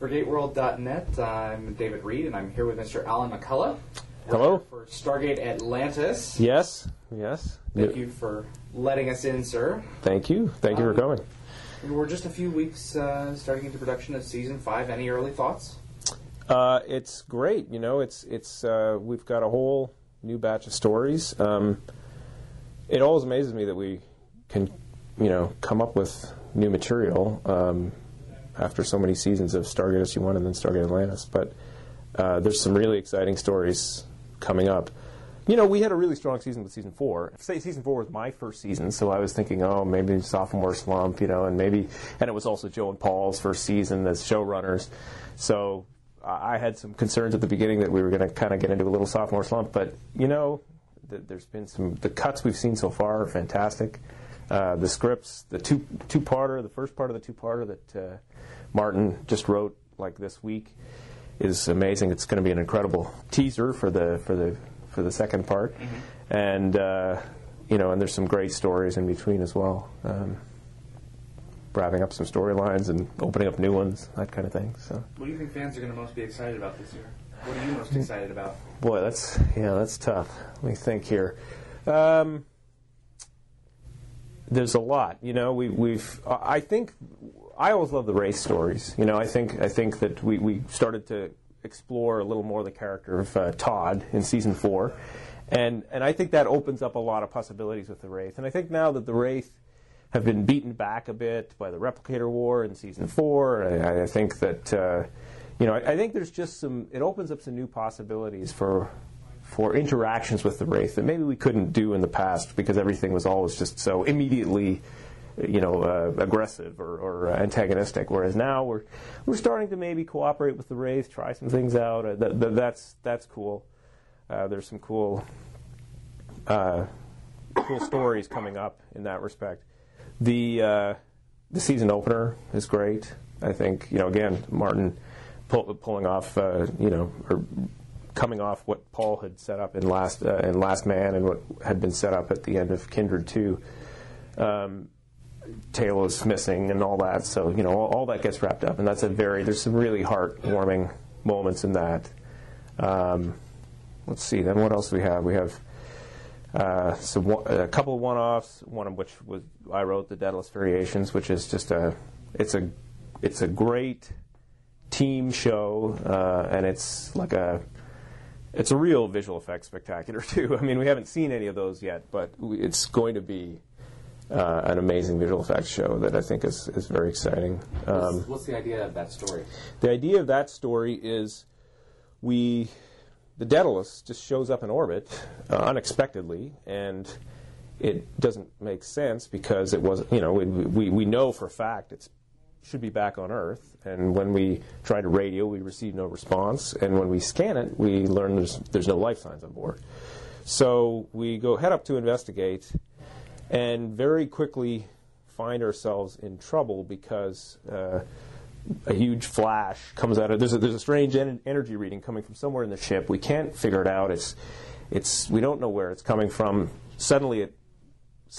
ForGateWorld.net. I'm David Read, and I'm here with Mr. Alan McCullough. Hello. For Stargate Atlantis. Yes, yes. Thank you for letting us in, sir. Thank you. Thank you for coming. We're just a few weeks uh, starting into production of season five. Any early thoughts? Uh, it's great. You know, it's it's uh, we've got a whole new batch of stories. Um, it always amazes me that we can, you know, come up with new material um, after so many seasons of Stargate SG-1 and then Stargate Atlantis. But uh, there's some really exciting stories coming up. You know, we had a really strong season with season four. Say season four was my first season, so I was thinking, oh, maybe sophomore slump, you know, and maybe, and it was also Joe and Paul's first season as showrunners. So I had some concerns at the beginning that we were going to kind of get into a little sophomore slump, but you know, th- there's been some the cuts we've seen so far are fantastic. Uh, the scripts, the two two parter, the first part of the two parter that uh, Martin just wrote like this week is amazing. It's going to be an incredible teaser for the for the for the second part, and uh, you know, and there's some great stories in between as well. Um, wrapping up some storylines and opening up new ones, that kind of thing. So, What do you think fans are going to most be excited about this year? What are you most excited about? boy, that's yeah, that's tough. Let me think here. Um, there's a lot, you know. We, we've, I think, I always love the Wraith stories. You know, I think, I think that we, we started to explore a little more the character of uh, Todd in season four, and and I think that opens up a lot of possibilities with the Wraith. And I think now that the Wraith have been beaten back a bit by the Replicator War in season four, I, I think that. Uh, you know, I, I think there's just some. It opens up some new possibilities for for interactions with the wraith that maybe we couldn't do in the past because everything was always just so immediately, you know, uh, aggressive or, or antagonistic. Whereas now we're we're starting to maybe cooperate with the wraith, try some things out. Uh, th- th- that's that's cool. Uh, there's some cool uh, cool stories coming up in that respect. The uh, the season opener is great. I think you know again Martin pull, pulling off uh, you know or coming off what Paul had set up in last uh, in Last Man and what had been set up at the end of Kindred Two. Um, Teyla's missing and all that, so you know all, all that gets wrapped up, and that's a very there's some really heartwarming moments in that. Um, let's see, then what else do we have? We have uh, some a couple of one-offs. One of which was I wrote the Daedalus Variations, which is just a it's a it's a great team show, uh, and it's like a it's a real visual effects spectacular too. I mean, we haven't seen any of those yet, but it's going to be uh, an amazing visual effects show that I think is is very exciting. Um, what's, what's the idea of that story? the idea of that story is we the Daedalus just shows up in orbit uh, unexpectedly and it doesn't make sense because it wasn't you know we, we, we know for a fact it's should be back on Earth and when we try to radio we receive no response and when we scan it we learn there's there's no life signs on board so we go head up to investigate and very quickly find ourselves in trouble because uh, a huge flash comes out of there's a, there's a strange en- energy reading coming from somewhere in the ship. We can't figure it out. It's it's we don't know where it's coming from. Suddenly it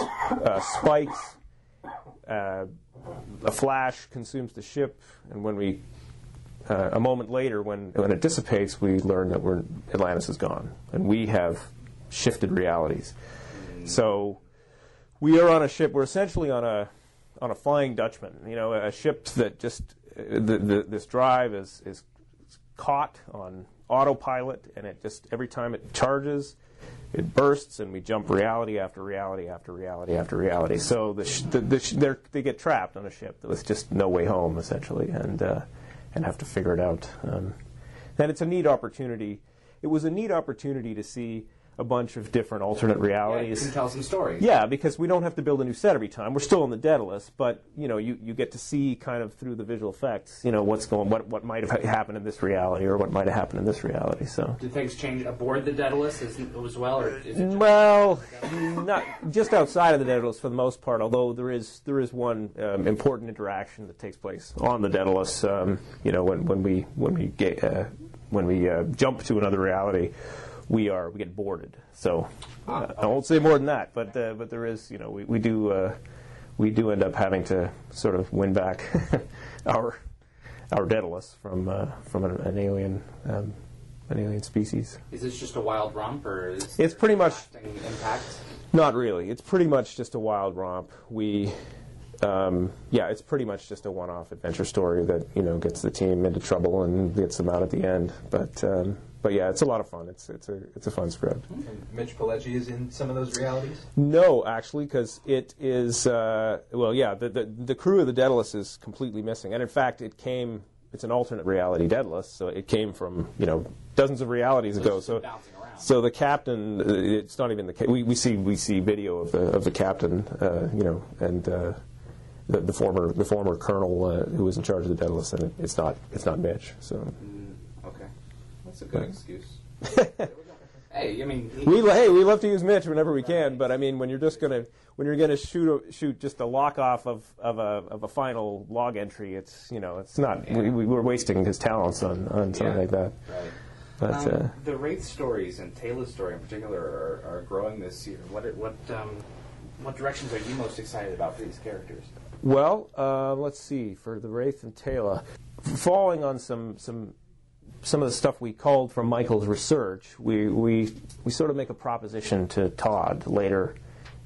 uh, spikes. Uh, a flash consumes the ship, and when we uh, a moment later, when when it dissipates, we learn that we're Atlantis is gone, and we have shifted realities. So we are on a ship. We're essentially on a on a Flying Dutchman. You know, a ship that just uh, the, the, this drive is is caught on autopilot, and it just every time it charges, it bursts, and we jump reality after reality after reality after reality. So the, sh- the, the sh- they're, get trapped on a ship that with just no way home, essentially, and uh, and have to figure it out. Um, and it's a neat opportunity. It was a neat opportunity to see a bunch of different alternate Yeah, you realities. can tell some stories. Yeah, because we don't have to build a new set every time. We're still in the Daedalus, but you know, you, you get to see kind of through the visual effects, you know, what's going, what what might have happened in this reality, or what might have happened in this reality. So, Did things change aboard the Daedalus as, as well, or is it well, not just outside of the Daedalus for the most part. Although there is there is one um, important interaction that takes place on the Daedalus. Um, you know, when when we when we get uh, when we uh, jump to another reality, we are we get boarded. So uh, I won't say more than that, but uh, but there is you know we, we do uh, we do end up having to sort of win back our our Daedalus from uh, from an, an alien um, an alien species. Is this just a wild romp, or is It's pretty much- lasting impact? Not really. It's pretty much just a wild romp. We, um, yeah, it's pretty much just a one-off adventure story that you know gets the team into trouble and gets them out at the end. But um, but yeah, it's a lot of fun. It's it's a it's a fun script. And Mitch Pileggi is in some of those realities. No, actually, because it is uh, well, yeah, the, the the crew of the Daedalus is completely missing, and in fact, it came. It's an alternate reality Daedalus, so it came from you know dozens of realities ago. So so the captain, uh, it's not even the ca- we, we see we see video of the of the captain, uh, you know, and uh, the, the former the former colonel uh, who was in charge of the Daedalus, and it, it's not it's not Mitch. So okay, that's a good excuse. hey, I mean, he- we hey we love to use Mitch whenever we can, but I mean when you're just gonna when you're gonna shoot a, shoot just a lock off of, of a of a final log entry, it's you know it's not we, we, we're wasting his talents on, on something Yeah. like that. right. But Um, uh, the Wraith stories and Teyla's story in particular are, are growing this year. What what um, what directions are you most excited about for these characters? Well, uh, let's see. For the Wraith and Taylor, falling on some some some of the stuff we called from Michael's research, we we, we sort of make a proposition to Todd later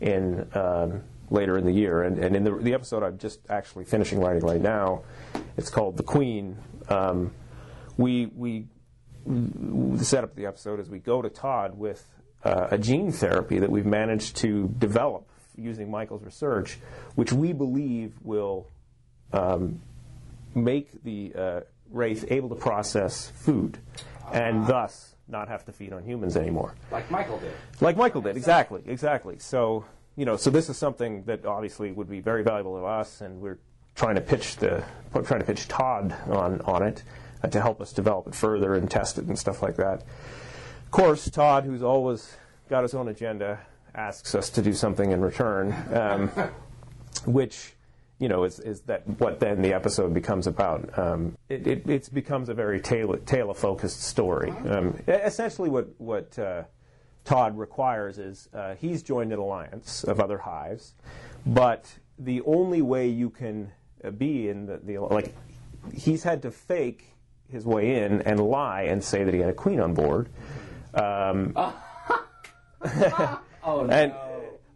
in um, later in the year, and, and in the, the episode I'm just actually finishing writing right now, it's called The Queen. Um, we we the setup of the episode is we go to Todd with uh, a gene therapy that we've managed to develop using Michael's research, which we believe will um, make the uh, wraith able to process food and thus not have to feed on humans anymore. Like Michael did. Like Michael did, exactly, exactly. So, you know, so this is something that obviously would be very valuable to us, and we're trying to pitch the trying to pitch Todd on on it uh, to help us develop it further and test it and stuff like that. Of course, Todd, who's always got his own agenda, asks us to do something in return, um, which you know is, is that what then the episode becomes about. Um, it, it it becomes a very Teyla Teyla focused story. Um, essentially, what what uh, Todd requires is uh, he's joined an alliance of other hives, but the only way you can uh, be in the, the like he's had to fake his way in and lie and say that he had a queen on board. Um, Oh no. and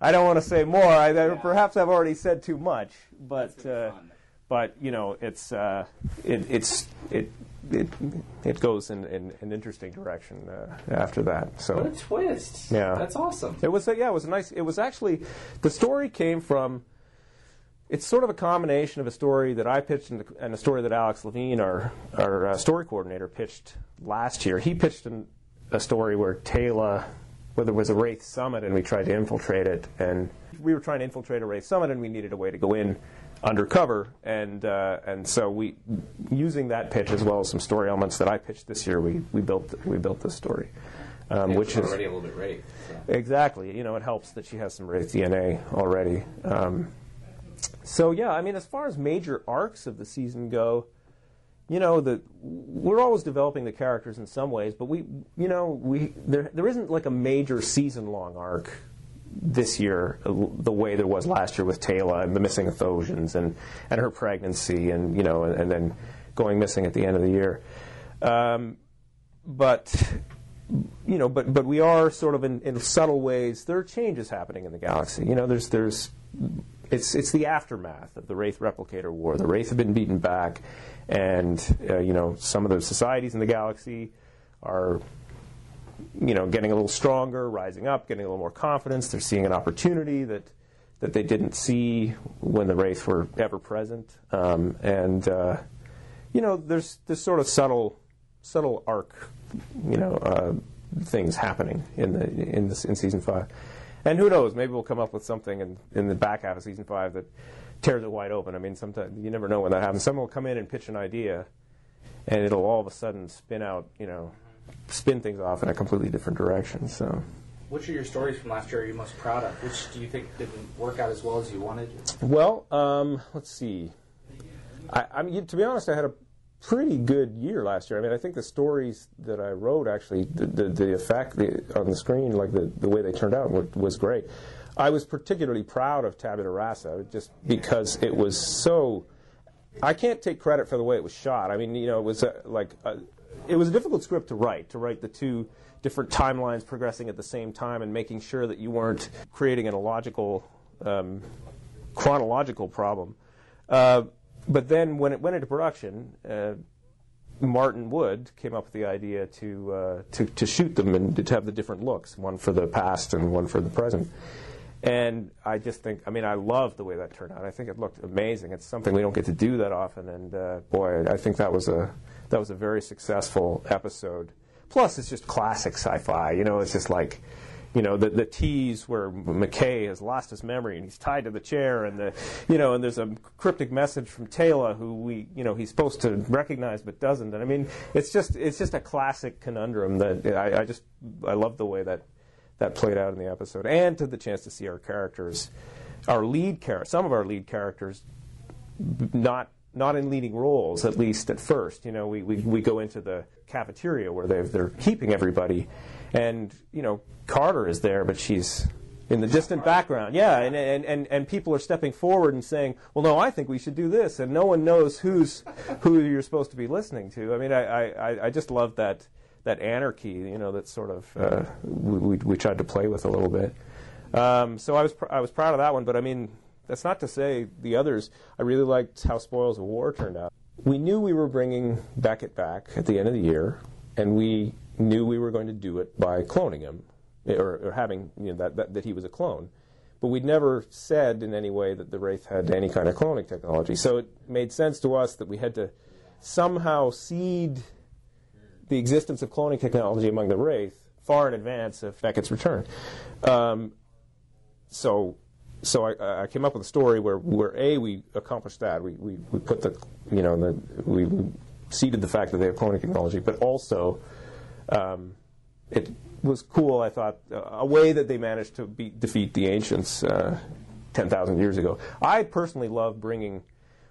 I don't want to say more. I, I- perhaps I've already said too much, but That's gonna be uh, but you know, it's uh, it, it's it it it goes in, in an interesting direction uh, after that. So what a twist! Yeah. that's awesome. it was a, yeah, it was a nice. It was actually the story came from. It's sort of a combination of a story that I pitched and, and a story that Alex Levine, our our uh, story coordinator, pitched last year. He pitched an, a story where Teyla, where there was a Wraith summit, and we tried to infiltrate it, and we were trying to infiltrate a Wraith summit, and we needed a way to go in undercover, and uh, and so we, using that pitch as well as some story elements that I pitched this year, we, we built we built this story, um, which is already a little bit Wraith. So. Exactly. You know, it helps that she has some Wraith DNA already. Um, so yeah, I mean, as far as major arcs of the season go, you know, we're always developing the characters in some ways, but we, you know, we there there isn't like a major season long arc this year uh, the way there was last year with Teyla and the missing Athosians and and her pregnancy and you know and, and then going missing at the end of the year. Um, but you know, but but we are sort of in, in subtle ways. There are changes happening in the galaxy. You know, there's there's it's it's the aftermath of the Wraith Replicator War. The Wraith have been beaten back, and uh, you know some of the societies in the galaxy are you know getting a little stronger, rising up, getting a little more confidence. They're seeing an opportunity that that they didn't see when the Wraith were ever present, um, and uh, you know there's this sort of subtle subtle arc, you know, uh, things happening in the in this in season five. And who knows? Maybe we'll come up with something in, in the back half of season five that tears it wide open. I mean, sometimes you never know when that happens. Someone will come in and pitch an idea, and it'll all of a sudden spin out, you know, spin things off in a completely different direction. So, Which are your stories from last year are you most proud of? Which do you think didn't work out as well as you wanted? well, um, let's see. I, I mean, to be honest, I had a pretty good year last year. I mean, I think the stories that I wrote actually, the the, the effect on the screen, like the, the way they turned out, was, was great. I was particularly proud of Tabula Rasa just because it was so. I can't take credit for the way it was shot. I mean, you know, it was a, like a, it was a difficult script to write. To write the two different timelines progressing at the same time and making sure that you weren't creating an illogical, um, chronological problem. Uh, but then when it went into production, uh, Martin Wood came up with the idea to, uh, to, to shoot them and to have the different looks, one for the past and one for the present. And I just think, I mean, I love the way that turned out. I think it looked amazing. It's something we don't get to do that often, and uh, boy, I think that was a that was a very successful episode. Plus, it's just classic sci-fi. You know, it's just like, you know, the the where McKay has lost his memory and he's tied to the chair, and the, you know, and there's a cryptic message from Teyla who we, you know, he's supposed to recognize but doesn't. And I mean, it's just it's just a classic conundrum that I, I just I love the way that that played out in the episode, and to the chance to see our characters, our lead character, some of our lead characters, not not in leading roles, at least at first. You know, we, we, we go into the cafeteria where they're keeping everybody, and, you know, Carter is there, but she's in the distant background. Yeah, and, and, and, and people are stepping forward and saying, well, no, I think we should do this, and no one knows who's, who you're supposed to be listening to. I mean, I, I, I just love that, that anarchy, you know, that sort of uh, we, we tried to play with a little bit. Um, so I was, pr- I was proud of that one, but I mean, that's not to say the others. I really liked how Spoils of War turned out. We knew we were bringing Beckett back at the end of the year, and we knew we were going to do it by cloning him, or, or having you know, that, that, that he was a clone. But we'd never said in any way that the Wraith had any kind of cloning technology. So it made sense to us that we had to somehow seed the existence of cloning technology among the Wraith far in advance of Beckett's return. Um, so so I, I, came up with a story where, where a we accomplished that we, we, we put the you know the, we, we seeded the fact that they have cloning technology, but also um, it was cool. I thought a way that they managed to beat, defeat the ancients uh, ten thousand years ago. I personally love bringing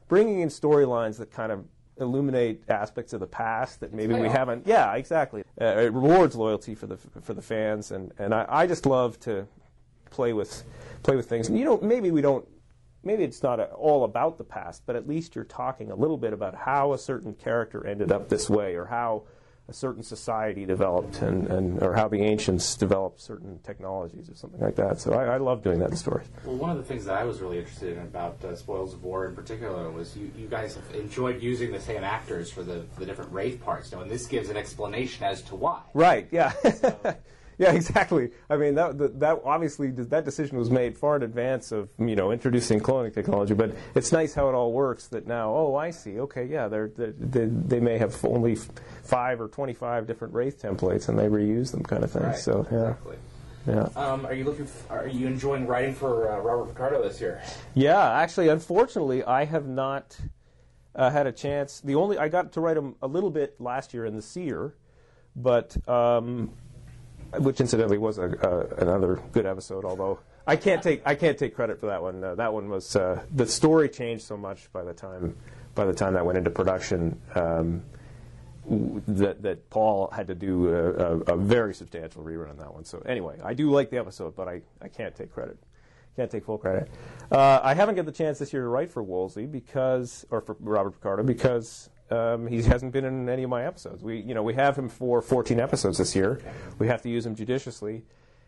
bringing in storylines that kind of illuminate aspects of the past that maybe we haven't. Yeah, exactly. Uh, it rewards loyalty for the for the fans, and and I, I just love to play with play with things. And you know, maybe we don't. Maybe it's not a, all about the past, but at least you're talking a little bit about how a certain character ended up this way, or how a certain society developed, and, and or how the ancients developed certain technologies, or something like that. So I, I love doing that in stories. Well, one of the things that I was really interested in about uh, Spoils of War in particular was you, you guys have enjoyed using the same actors for the, for the different wraith parts, you know, and this gives an explanation as to why. Right. Yeah. So, yeah, exactly. I mean, that, that, that obviously that decision was made far in advance of you know introducing cloning technology. But it's nice how it all works. That now, oh, I see. Okay, yeah, they're, they're, they they may have only five or twenty-five different wraith templates, and they reuse them, kind of thing. Right, so yeah. Exactly. Yeah. Um, are you looking? F- are you enjoying writing for uh, Robert Picardo this year? Yeah, actually, unfortunately, I have not uh, had a chance. The only I got to write him a little bit last year in the Seer, but um, which incidentally was a, uh, another good episode. Although I can't take I can't take credit for that one. Uh, that one was uh, the story changed so much by the time by the time that went into production. Um, that, that Paul had to do a, a, a, very substantial rerun on that one. So anyway, I do like the episode, but I, I can't take credit. Can't take full credit. Uh, I haven't got the chance this year to write for Woolsey because, or for Robert Picardo because um, he hasn't been in any of my episodes. We, you know, we have him for 14 episodes this year. We have to use him judiciously.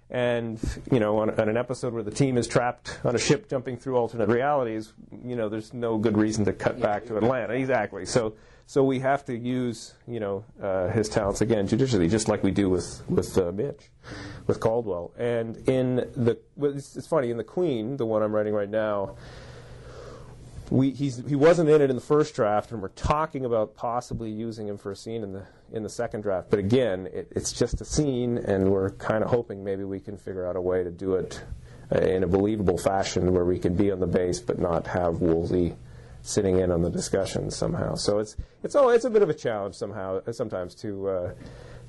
And you know, on, on, an episode where the team is trapped on a ship jumping through alternate realities, you know, there's no good reason to cut back to Atlantis. Exactly. So, so we have to use, you know, uh, his talents again judiciously, just like we do with with uh, Mitch, with Caldwell. And in the, it's, it's funny in the Queen, the one I'm writing right now we, he wasn't in it in the first draft, and we're talking about possibly using him for a scene in the in the second draft. But again, it, it's just a scene, and we're kind of hoping maybe we can figure out a way to do it uh, in a believable fashion where we can be on the base but not have Woolsey sitting in on the discussion somehow. So it's it's oh it's a bit of a challenge somehow sometimes to uh,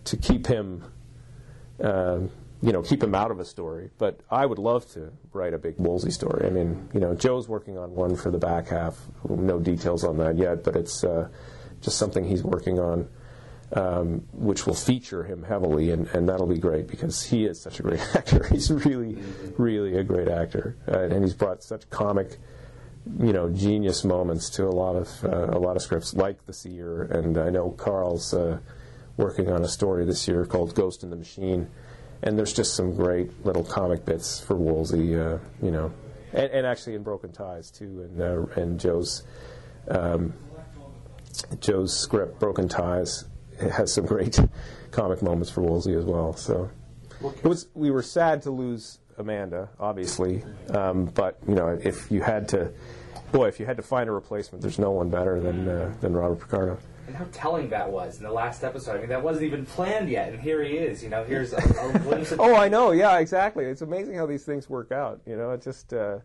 to keep him. Uh, you know, keep him out of a story. But I would love to write a big Woolsey story. I mean, you know, Joe's working on one for the back half. No details on that yet, but it's uh, just something he's working on. um, which will feature him heavily, and, and that'll be great because he is such a great actor. He's really, really a great actor, uh, and he's brought such comic, you know, genius moments to a lot of uh, a lot of scripts like The Seer, and I know Carl's uh, working on a story this year called Ghost in the Machine, and there's just some great little comic bits for Woolsey, uh, you know, and, and, actually in Broken Ties too, and uh, and Joe's. Um, Joe's script, Broken Ties, has some great comic moments for Woolsey as well. So it was we were sad to lose Amanda, obviously, um, but you know if you had to, boy, if you had to find a replacement, there's no one better than uh, than Robert Picardo. And how telling that was in the last episode. I mean, that wasn't even planned yet, and here he is. You know, here's a, a glimpse. oh, I know. Yeah, exactly. It's amazing how these things work out. You know, it just. Uh,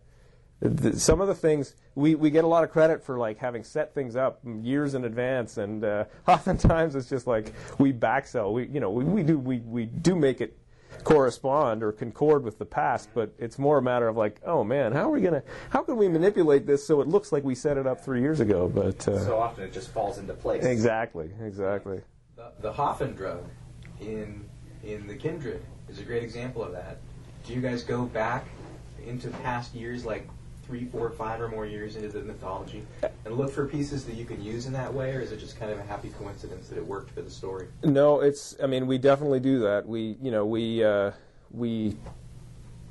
some of the things we, we get a lot of credit for like having set things up years in advance and uh, oftentimes it's just like we backsell we you know we, we do we, we do make it correspond or concord with the past but it's more a matter of like oh man how are we gonna how can we manipulate this so it looks like we set it up three years ago but uh, so often it just falls into place. Exactly exactly. The, the Hoffan drug in in the Kindred is a great example of that. Do you guys go back into past years like three, four, five or more years into the mythology and look for pieces that you can use in that way, or is it just kind of a happy coincidence that it worked for the story? No, it's. I mean, we definitely do that. We, you know, we uh, we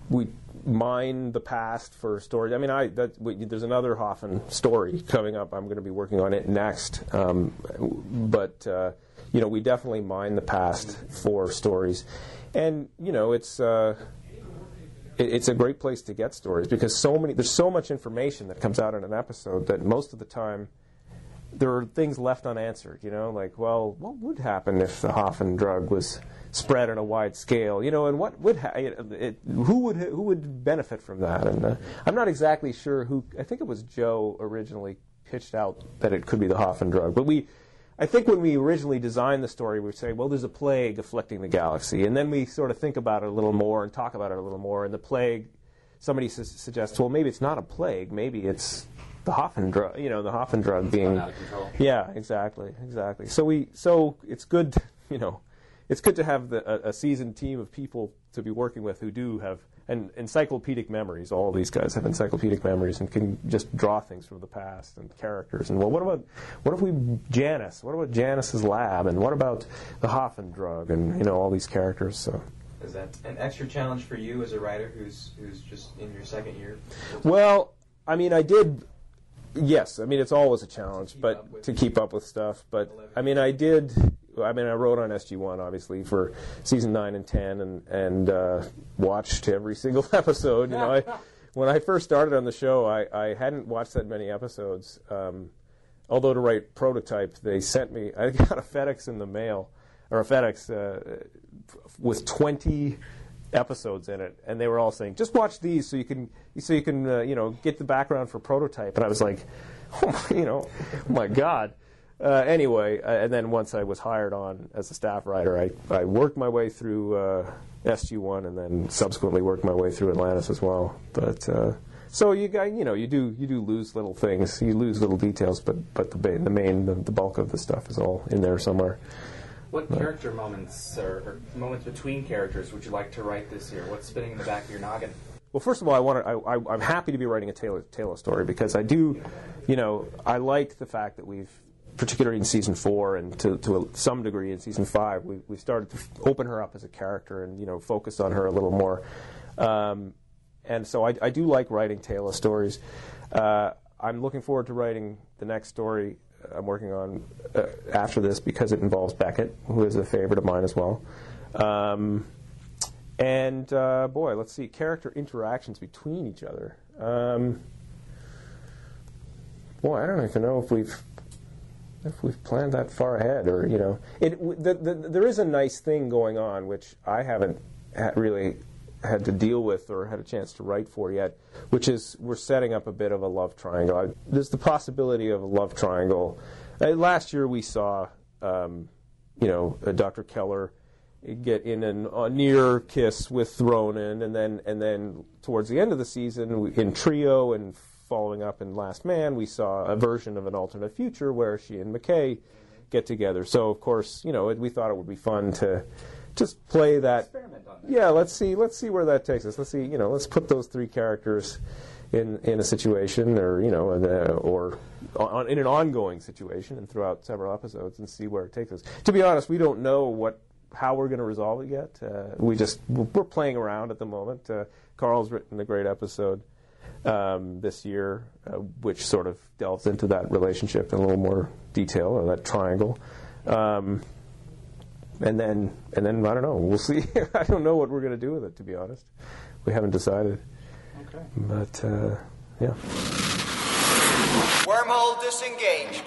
we mine the past for stories. I mean, I that we, there's another Hoffan story coming up. I'm going to be working on it next, um, but. Uh, you know, we definitely mine the past for stories, and you know, it's uh, it, it's a great place to get stories because so many there's so much information that comes out in an episode that most of the time there are things left unanswered. You know, like well, what would happen if the Hoffan drug was spread on a wide scale? You know, and what would ha- it, it, who would who would benefit from that? And uh, I'm not exactly sure who. I think it was Joe originally pitched out that it could be the Hoffan drug, but we I think when we originally designed the story, we would say, well, there's a plague afflicting the galaxy. And then we sort of think about it a little more and talk about it a little more. And the plague, somebody su- suggests, well, maybe it's not a plague. Maybe it's the Hoffan drug, you know, the Hoffan drug being. Out of control. Yeah, exactly, exactly. So we, so it's good, you know, it's good to have the, a, a seasoned team of people to be working with who do have and encyclopedic memories. All these guys have encyclopedic memories and can just draw things from the past and characters. And well, what about what if we Janus? What about Janus's lab? And what about the Hoffan drug? And you know all these characters. So. Is that an extra challenge for you as a writer who's who's just in your second year? Well, I mean, I did. Yes, I mean it's always a challenge, but to keep up with stuff. But I mean, I did I mean, I wrote on SG1 obviously for season nine and ten, and and uh, watched every single episode. You know, I, when I first started on the show, I, I hadn't watched that many episodes. Um, although to write prototype, they sent me. I got a FedEx in the mail, or a FedEx uh, with twenty episodes in it, and they were all saying, "Just watch these so you can so you can uh, you know get the background for prototype." And I was like, "Oh, you know, oh my God." Uh, anyway, uh, and then once I was hired on as a staff writer, I, I worked my way through uh, SG1 and then subsequently worked my way through Atlantis as well. But uh, so you got you know you do you do lose little things, you lose little details, but but the the main the, the bulk of the stuff is all in there somewhere. What but, character moments or, or, moments between characters would you like to write this year? What's spinning in the back of your noggin? Well, first of all, I want to, I, am happy to be writing a Teyla, Teyla story because I do, you know, I like the fact that we've particularly in season four and to, to some degree in season five, we, we started to open her up as a character and you know focus on her a little more. Um, and so I, I, do like writing Teyla stories. Uh, I'm looking forward to writing the next story I'm working on uh, after this because it involves Beckett, who is a favorite of mine as well. Um, and uh, boy, let's see character interactions between each other. Um, boy, I don't even know if we've if we've planned that far ahead, or you know, it, the, the, there is a nice thing going on which I haven't ha- really had to deal with or had a chance to write for yet, which is we're setting up a bit of a love triangle. I, there's the possibility of a love triangle. Uh, last year we saw, um, you know, uh, Dr. Keller get in an, a near kiss with Ronan, and then and then towards the end of the season in trio and following up in Last Man, we saw a version of an alternate future where she and McKay get together. So of course, you know, it, we thought it would be fun to just play that. Experiment on that. Yeah, let's see. Let's see where that takes us. Let's see. You know, let's put those three characters in in a situation, or you know, in a, or on, in an ongoing situation, and throughout several episodes, and see where it takes us. To be honest, we don't know what how we're going to resolve it yet. Uh, we just we're playing around at the moment. Uh, Carl's written a great episode um, this year, uh, which sort of delves into that relationship in a little more detail, or that triangle. Um, and then, and then I don't know. We'll see. I don't know what we're going to do with it. To be honest, we haven't decided. Okay. But uh, yeah. Wormhole disengaged.